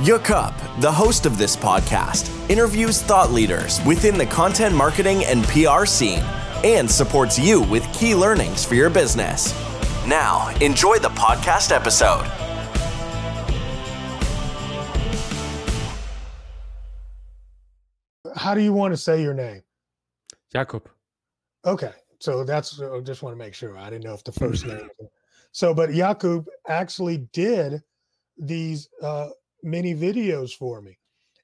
Jakub, the host of this podcast, interviews thought leaders within the content marketing and PR scene and supports you with key learnings for your business. Now, enjoy the podcast episode. How do you want to say your name? Jakob. Okay, so that's I just want to make sure. I didn't know if the first name. So, but Jakub actually did these uh, mini videos for me,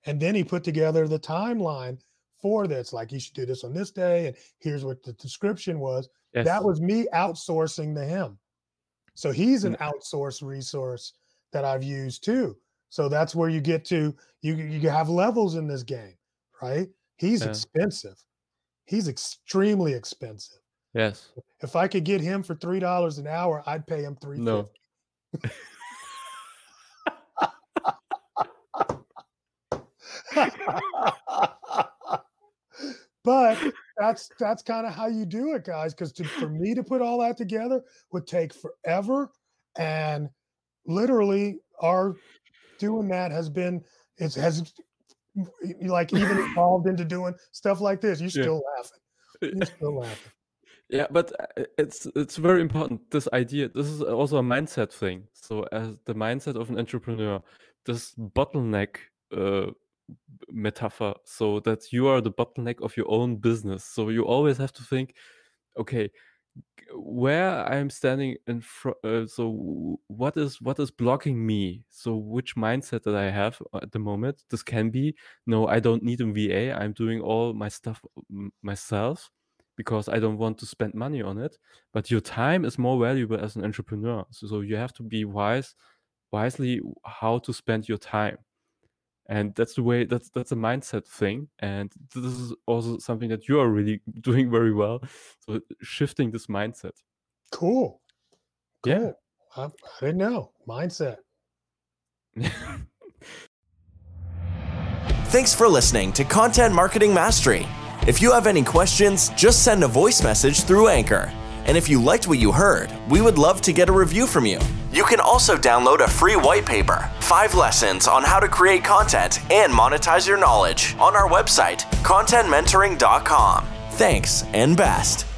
and then he put together the timeline for this. Like you should do this on this day, and here's what the description was. Yes. That was me outsourcing to him. So he's an mm. outsourced resource that I've used too. So that's where you get to you you have levels in this game, right? He's Yeah. expensive. He's extremely expensive. Yes. If I could get him for three dollars an hour, I'd pay him three. No. but that's that's kind of how you do it, guys. Because for me to put all that together would take forever, and literally, our doing that has been it has like even evolved into doing stuff like this. You're Yeah. still laughing. You're still laughing. Yeah, but uh, it's it's very important. This idea, this is also a mindset thing. So, as the mindset of an entrepreneur, this bottleneck uh, metaphor, so that you are the bottleneck of your own business. So you always have to think, okay, where I'm standing in front. Uh, so what is what is blocking me? So which mindset that I have at the moment? This can be no, I don't need a VA. I'm doing all my stuff myself because I don't want to spend money on it. But your time is more valuable as an entrepreneur. So, so you have to be wise, wisely how to spend your time. And that's the way that's that's a mindset thing. And this is also something that you are really doing very well. So shifting this mindset. Cool. Cool. Yeah. I, I didn't know mindset. Thanks for listening to Content Marketing Mastery. If you have any questions, just send a voice message through Anchor. And if you liked what you heard, we would love to get a review from you. You can also download a free white paper, five lessons on how to create content and monetize your knowledge on our website, contentmentoring.com. Thanks and best.